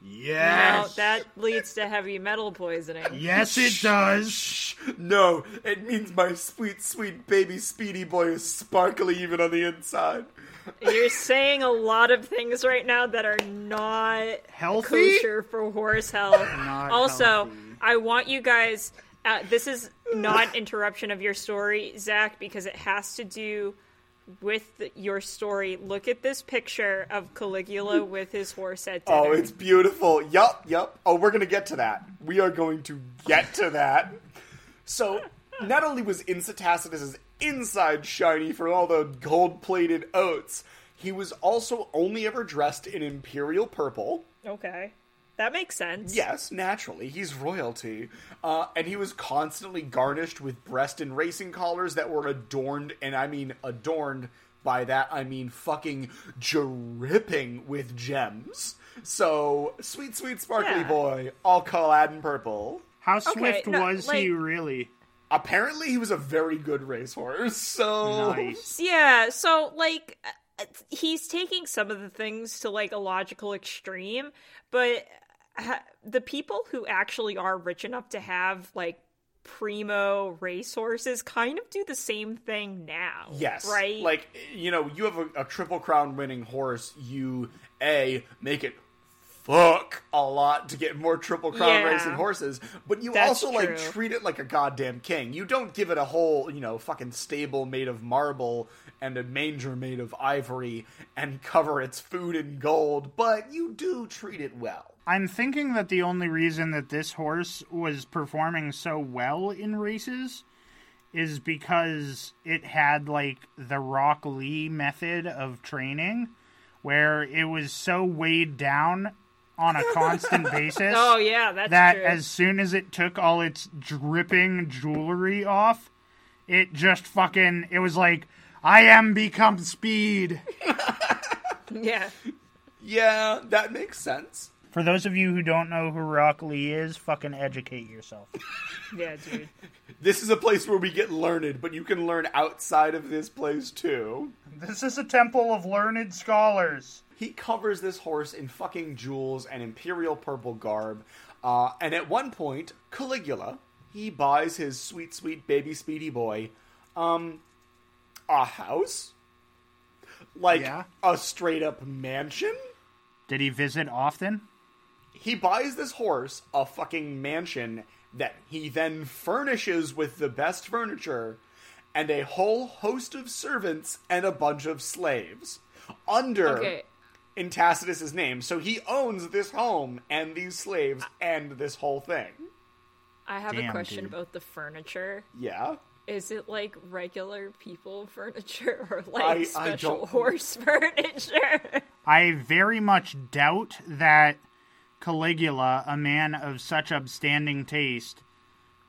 Now yes. that leads to heavy metal poisoning. yes, it does. No, it means my sweet, sweet baby Speedy boy is sparkly even on the inside. You're saying a lot of things right now that are not Healthy? kosher for horse health. Not also, healthy. I want you guys. Uh, this is not interruption of your story, Zach, because it has to do with the, your story. Look at this picture of Caligula with his horse at oh, dinner. Oh, it's beautiful. Yup, yup. Oh, we're going to get to that. We are going to get to that. So, not only was Incitacitus' inside shiny for all the gold plated oats, he was also only ever dressed in imperial purple. okay. That makes sense. Yes, naturally, he's royalty. Uh, and he was constantly garnished with breast and racing collars that were adorned, and I mean adorned. By that, I mean fucking dripping with gems. So, sweet, sweet, sparkly Yeah. boy, all clad in purple. How swift no, was he really? Apparently, he was a very good racehorse. So, Nice. Yeah, so like uh, he's taking some of the things to like a logical extreme, but ha- the people who actually are rich enough to have like primo racehorses kind of do the same thing now. Yes. Right? Like, you know, you have a, a triple crown winning horse, you A, make it lot to get more triple crown Yeah. racing horses, but you That's also like treat it like a goddamn king. You don't give it a whole, you know, fucking stable made of marble and a manger made of ivory and cover its food in gold, but you do treat it well. I'm thinking that the only reason that this horse was performing so well in races is because it had like the Rock Lee method of training where it was so weighed down on a constant basis Oh yeah, that's that true. as soon as it took all its dripping jewelry off, it just fucking it was like I am become speed. yeah. Yeah, that makes sense. For those of you who don't know who Rock Lee is, fucking educate yourself. Yeah, dude. This is a place where we get learned, but you can learn outside of this place too. This is a temple of learned scholars. He covers this horse in fucking jewels and imperial purple garb. Uh, and at one point, Caligula, he buys his sweet, sweet baby Speedy Boy, um, a house? Like Yeah. a straight up mansion? Did he visit often? He buys this horse a fucking mansion that he then furnishes with the best furniture and a whole host of servants and a bunch of slaves under Okay. In Tacitus's name. So he owns this home and these slaves and this whole thing. I have Damn, a question dude. about the furniture. Yeah. Is it like regular people furniture or like I- I special don't- horse furniture? I very much doubt that Caligula, a man of such upstanding taste,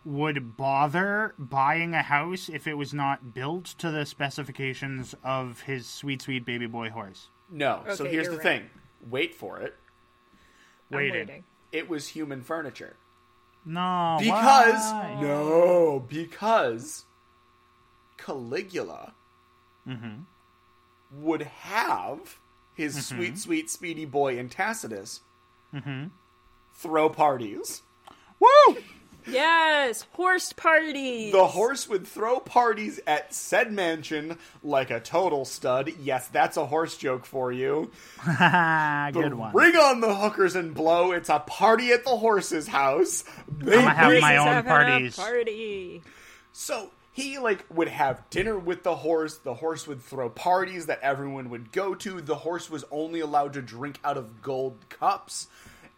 would bother buying a house if it was not built to the specifications of his sweet, sweet baby boy horse. No. so here's the right. thing. Wait for it. I'm Waiting. waiting. It was human furniture. No, Because why? no, because Caligula mm-hmm. would have his mm-hmm. sweet, sweet, speedy boy in Tacitus mm-hmm. throw parties. Woo! Yes, horse parties. The horse would throw parties at said mansion like a total stud. Yes, that's a horse joke for you. Good one. Bring on the hookers and blow. It's a party at the horse's house. I'ma have my own have a parties. Party. So he like would have dinner with the horse. The horse would throw parties that everyone would go to. The horse was only allowed to drink out of gold cups.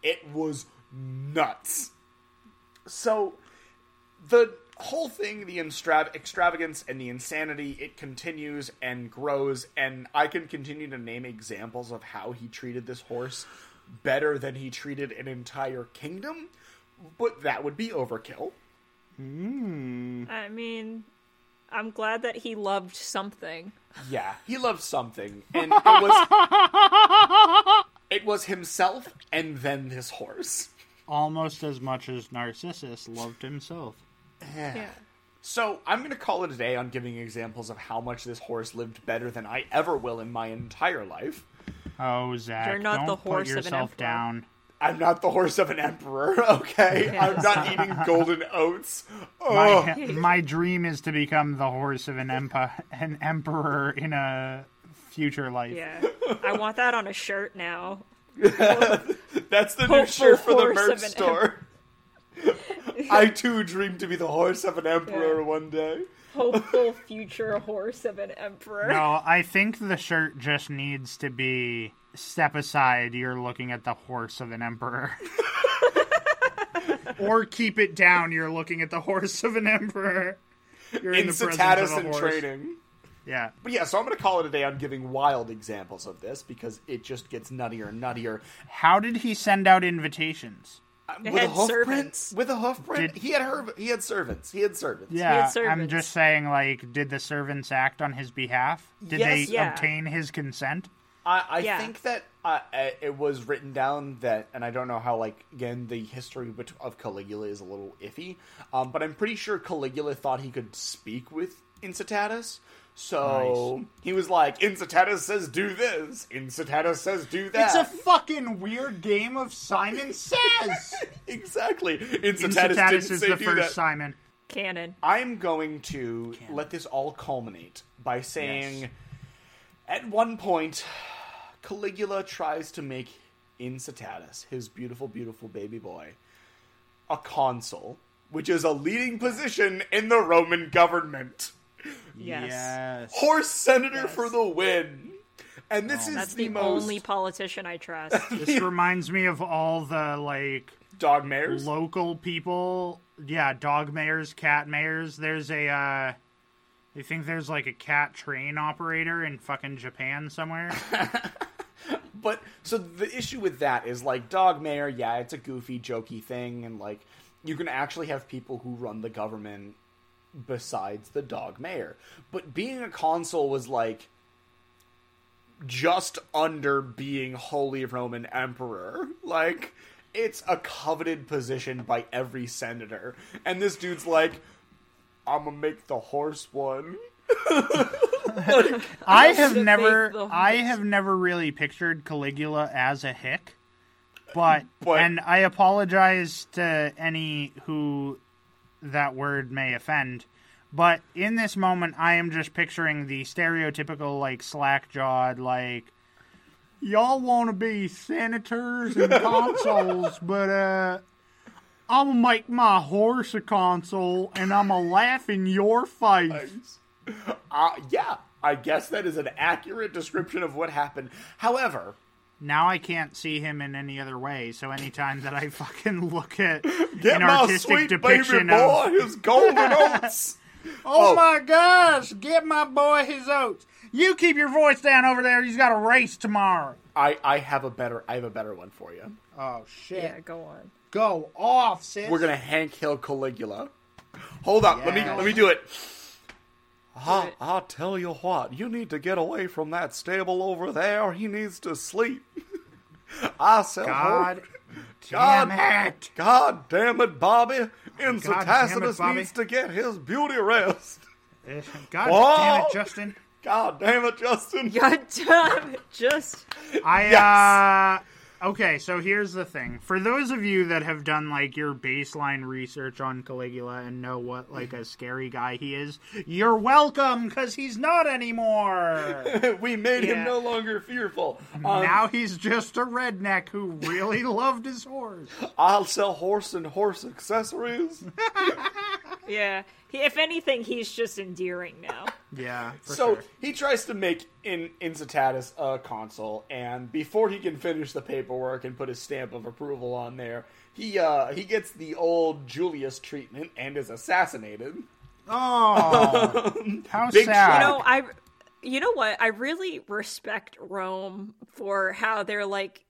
It was nuts. So the whole thing, the extra- extravagance and the insanity, it continues and grows. And I can continue to name examples of how he treated this horse better than he treated an entire kingdom. But that would be overkill. Hmm. I mean, I'm glad that he loved something. Yeah, he loved something, and it was it was himself and then this horse. Almost as much as Narcissus loved himself. Yeah. So I'm going to call it a day on giving examples of how much this horse lived better than I ever will in my entire life. Oh, Zach, You're not don't the horse put of an yourself emperor. down. I'm not the horse of an emperor, okay? I'm not eating golden oats. My, oh. my dream is to become the horse of an empa- an emperor in a future life. Yeah. I want that on a shirt now. That's the new shirt for the horse merch store. I too dream to be the horse of an emperor Yeah. one day. Hopeful future horse of an emperor. No, I think the shirt just needs to be step aside. You're looking at the horse of an emperor. or keep it down. You're looking at the horse of an emperor. You're in, the presence Incitatus of a in horse. training. Yeah. But yeah, so I'm going to call it a day on giving wild examples of this because it just gets nuttier and nuttier. How did he send out invitations? They with had a hoof print, with a hoof print, Did- he had her, he had servants. He had servants. Yeah, I'm just saying, like, did the servants act on his behalf? Did Yes. they Yeah. obtain his consent? I, I Yeah. think that uh, uh, it was written down that, and I don't know how, like, again, the history of Caligula is a little iffy, um, but I'm pretty sure Caligula thought he could speak with Incitatus. So he was like, Incitatus says do this, Incitatus says do that. It's a fucking weird game of Simon Says. exactly. Incitatus, Incitatus didn't is say the do first that. Canon. I'm going to let this all culminate by saying at one point, Caligula tries to make Incitatus, his beautiful, beautiful baby boy, a consul, which is a leading position in the Roman government. Yes. Yes. Horse senator Yes. for the win. And this is That's the, the, most only politician I trust. This reminds me of all the like dog mayors. local people. Yeah, dog mayors, cat mayors. There's a. uh I think there's like a cat train operator in fucking Japan somewhere. But so the issue with that is like dog mayor, yeah, it's a goofy, jokey thing, and like you can actually have people who run the government besides the dog mayor. But being a consul was like just under being Holy Roman Emperor. Like it's a coveted position by every senator. And this dude's like, I'm gonna make the horse one. I have never, I have never really pictured Caligula as a hick, but, But- and I apologize to any who that word may offend, but in this moment, I am just picturing the stereotypical like slack jawed like. Y'all want to be senators and consuls, but uh, I'm gonna make my horse a consul, and I'm gonna laugh in your face. Uh, yeah, I guess that is an accurate description of what happened. However, Now I can't see him in any other way, so anytime that I fucking look at Get an my artistic sweet baby depiction boy of his golden oats. Oh, Oh. my gosh, get my boy his oats. You keep your voice down over there, he's got a race tomorrow. I, I have a better I have a better one for you. Oh shit. yeah, go on. Go off, sis. We're gonna Hank Hill Caligula. Hold up, let me let me do it. I, I'll tell you what, you need to get away from that stable over there. He needs to sleep. I said, God God, damn it. God damn it, Bobby. damn Incitatus Bobby. needs to get his beauty rest. God Whoa. damn it, Justin. God damn it, Justin. God damn it, just I Yes. uh okay, so here's the thing. For those of you that have done like your baseline research on Caligula and know what like a scary guy he is, you're welcome cuz he's not anymore. we made him no longer fearful. Um, now he's just a redneck who really loved his horse. I'll sell horse and horse accessories. yeah. He, if anything, he's just endearing now. Yeah, for so sure. he tries to make in Incitatus a consul, and before he can finish the paperwork and put his stamp of approval on there, he uh, he gets the old Julius treatment and is assassinated. Oh, how Big sad. You know, I, you know what? I really respect Rome for how they're like,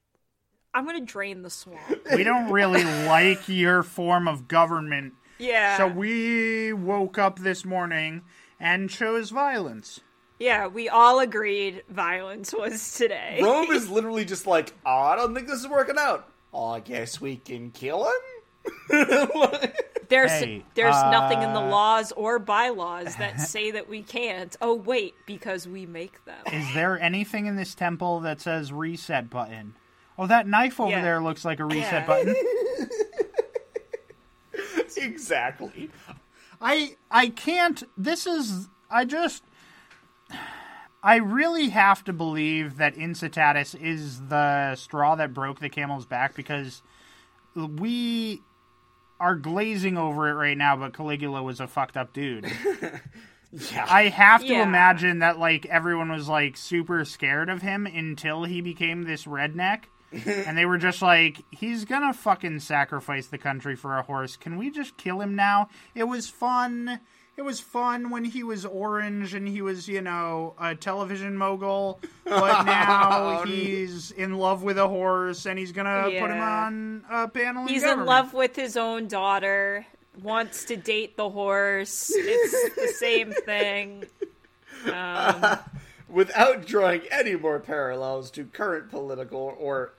I'm gonna drain the swamp. we don't really like your form of government, Yeah. so we woke up this morning and chose violence. yeah, we all agreed violence was today. Rome is literally just like, oh, I don't think this is working out. Oh, I guess we can kill him. There's Hey, there's nothing in the uh, laws or bylaws that say that we can't. Oh wait, because we make them. Is there anything in this temple that says reset button? Oh, that knife over Yeah. there looks like a reset Yeah. button. Exactly. I I can't. This is. I just. I really have to believe that Incitatus is the straw that broke the camel's back because we are glazing over it right now, but Caligula was a fucked up dude. Yeah. I have to Yeah. imagine that like everyone was like super scared of him until he became this redneck. and they were just like, he's gonna fucking sacrifice the country for a horse. Can we just kill him now? It was fun. It was fun when he was orange and he was, you know, a television mogul. But now he's in love with a horse and he's gonna put him on a panel. He's in government. love with his own daughter. Wants to date the horse. It's the same thing. Um, Without drawing any more parallels to current political or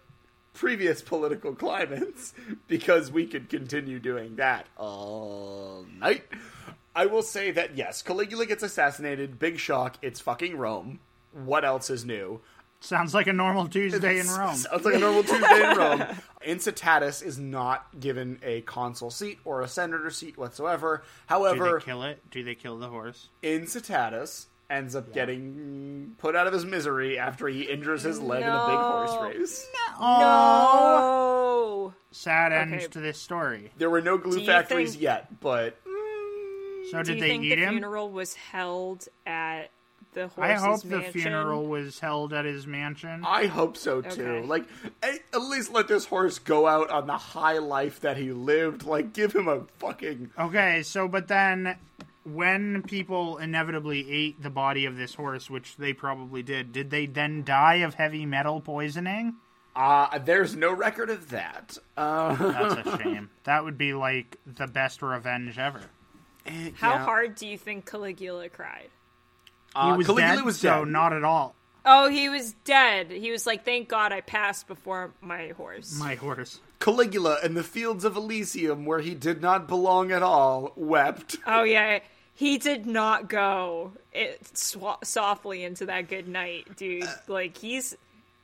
previous political climates, because we could continue doing that all night. I will say that yes, Caligula gets assassinated. Big shock. It's fucking Rome. What else is new? Sounds like a normal Tuesday in Rome. Sounds like a normal Tuesday in Rome. Incitatus is not given a consul seat or a senator seat whatsoever. Do However, they kill it? Do they kill the horse? Incitatus ends up getting put out of his misery after he injures his leg in a big horse No. race. Oh, Sad end Okay. to this story. There were no glue factories think- yet, but mm. So do did you they think eat the him? funeral was held at the horse's I hope the funeral was held at his mansion. I hope so too. Okay. Like, at at least let this horse go out on the high life that he lived. Like, give him a fucking. Okay, so but then when people inevitably ate the body of this horse, which they probably did, did they then die of heavy metal poisoning? Uh, there's no record of that. Uh, That's a shame. that would be like the best revenge ever. How yeah. hard do you think Caligula cried? Uh, he was Caligula dead, was so dead. not at all. Oh, he was dead. He was like, "Thank God I passed before my horse." My horse. Caligula in the fields of Elysium, where he did not belong at all, wept. Oh yeah, he did not go it sw- softly into that good night, dude. like he's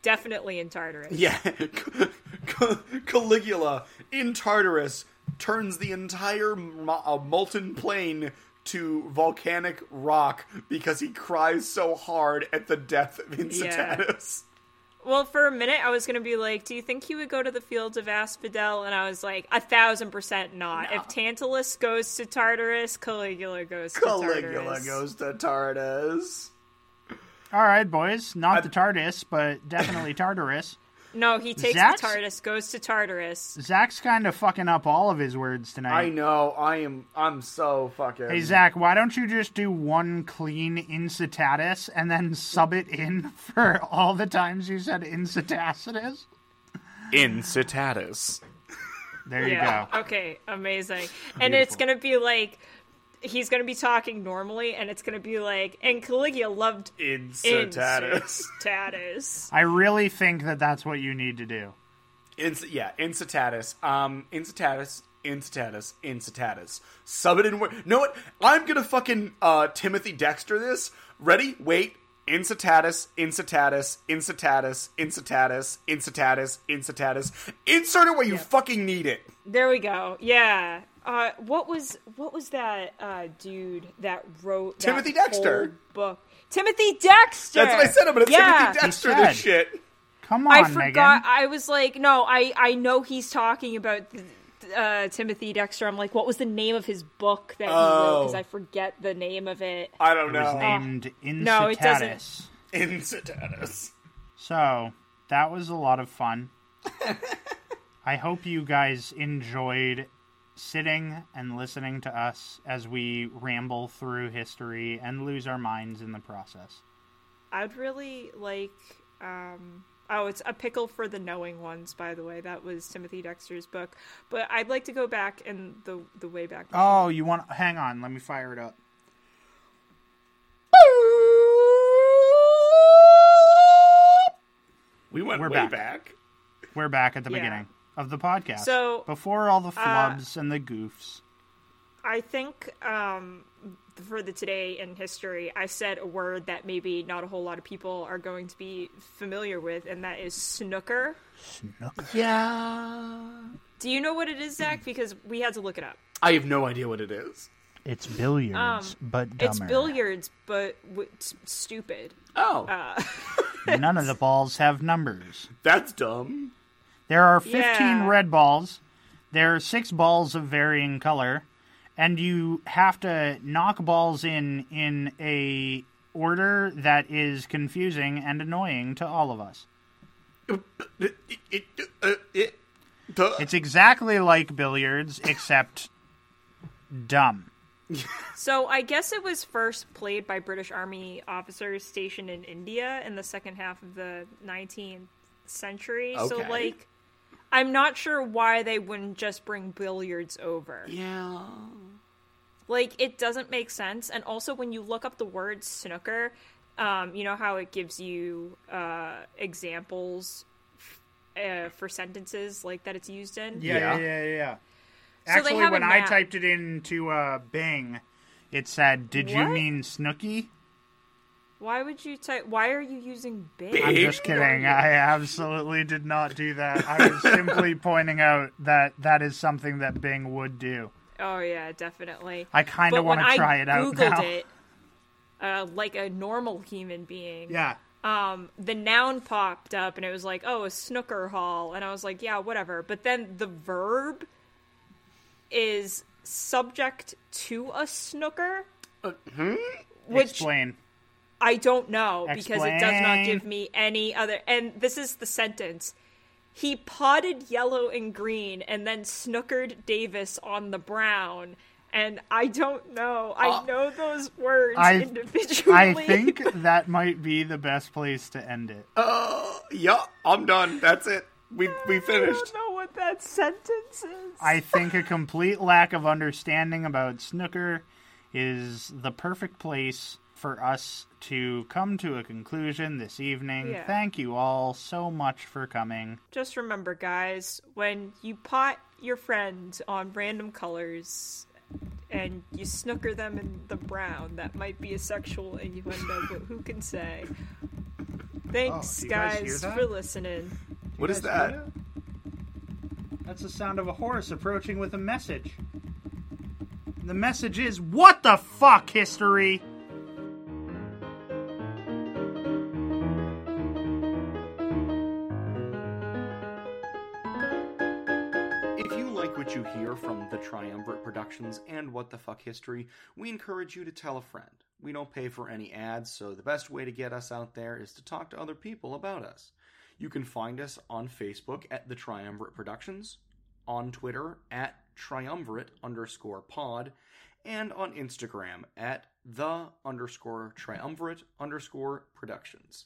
definitely in Tartarus. Yeah, Caligula in Tartarus turns the entire mo- uh, molten plain to volcanic rock because he cries so hard at the death of Incitatus. Well, for a minute, I was gonna be like, "Do you think he would go to the fields of Asphodel?" And I was like, "A thousand percent not. If Tantalus goes to Tartarus, Caligula goes to Caligula Tartarus." goes to Tartarus. All right, boys. Not the TARDIS, but definitely Tartarus. No, he takes Zax? the Tartarus, goes to Tartarus. Zach's kind of fucking up all of his words tonight. I know. I am. I'm so fucking. Hey Zach, why don't you just do one clean incitatus and then sub it in for all the times you said incitatus? Incitatus. There you Yeah. go. Okay. Amazing. And it's gonna be like. He's gonna be talking normally, and it's gonna be like, and Caligula loved Incitatus. Incitatus. I really think that that's what you need to do. Inc- yeah, Incitatus. Um, Incitatus. Incitatus. Incitatus. Sub it in. wor- Know what? I'm gonna fucking uh Timothy Dexter this. Ready? Wait. Incitatus. Incitatus. Incitatus. Incitatus. Incitatus. Incitatus. Insert it where you fucking need it. There we go. Yeah. Uh, what was what was that uh, dude that wrote that Timothy Dexter. whole book? Timothy Dexter. That's what I said. I'm gonna yeah. Timothy Dexter this shit. Come on, I Megan. forgot. I was like, no, I I know he's talking about uh, Timothy Dexter. I'm like, what was the name of his book that he wrote? Because Oh. I forget the name of it. I don't It was know. named No, it doesn't. incitatus. Incitatus. So that was a lot of fun. I hope you guys enjoyed sitting and listening to us as we ramble through history and lose our minds in the process. I'd really like. Um, oh, it's a pickle for the knowing ones. By the way, that was Timothy Dexter's book. But I'd like to go back in the the way back. Oh, you want? Hang on, let me fire it up. We went We're way back. back. We're back at the Yeah. beginning of the podcast. So, before all the flubs and the goofs. I think um, for the today in history, I said a word that maybe not a whole lot of people are going to be familiar with, and that is snooker. Snooker. Yeah. Do you know what it is, Zach? Because we had to look it up. I have no idea what it is. It's billiards, Um, but dumber. It's billiards, but w- s- stupid. Oh, None of the balls have numbers. that's dumb. There are 15 Yeah. red balls. There are six balls of varying color, and you have to knock balls in in a order that is confusing and annoying to all of us. It's exactly like billiards except dumb. So I guess it was first played by British Army officers stationed in India in the second half of the 19th century. So like I'm not sure why they wouldn't just bring billiards over. yeah. Like it doesn't make sense and also when you look up the word snooker, um, you know how it gives you uh, examples uh, for sentences like that it's used in? Yeah. yeah, yeah. So they Actually, have when I typed it into uh, Bing, it said, "Did you mean Snooki?" Why would you type why are you using Bing? Bing? I'm just kidding. I absolutely did not do that. I was simply pointing out that that is something that Bing would do. Oh yeah, definitely. I kind of want to try it out Googled now. it, uh, like a normal human being. Yeah. Um, the noun popped up and it was like, oh, a snooker hall, and I was like, yeah, whatever. But then the verb is subject to a snooker, which Explain. I don't know because it does not give me any other. And this is the sentence. He potted yellow and green and then snookered Davis on the brown. And I don't know. I know those words I, individually. I think that might be the best place to end it. Uh, yeah, I'm done. That's it. We we I finished. don't know what that sentence is. I think a complete lack of understanding about snooker is the perfect place for us to come to a conclusion this evening. Yeah. Thank you all so much for coming. Just remember, guys, when you pot your friend on random colors and you snooker them in the brown, that might be a sexual innuendo, but who can say? Thanks, Oh, guys guys, for listening. What is You that? That's the sound of a horse approaching with a message. The message is What the fuck, history? Triumvirate Productions and What the Fuck History, we encourage you to tell a friend. We don't pay for any ads, so the best way to get us out there is to talk to other people about us. You can find us on Facebook at the Triumvirate Productions, on Twitter at triumvirate underscore pod, and on Instagram at the underscore triumvirate underscore productions.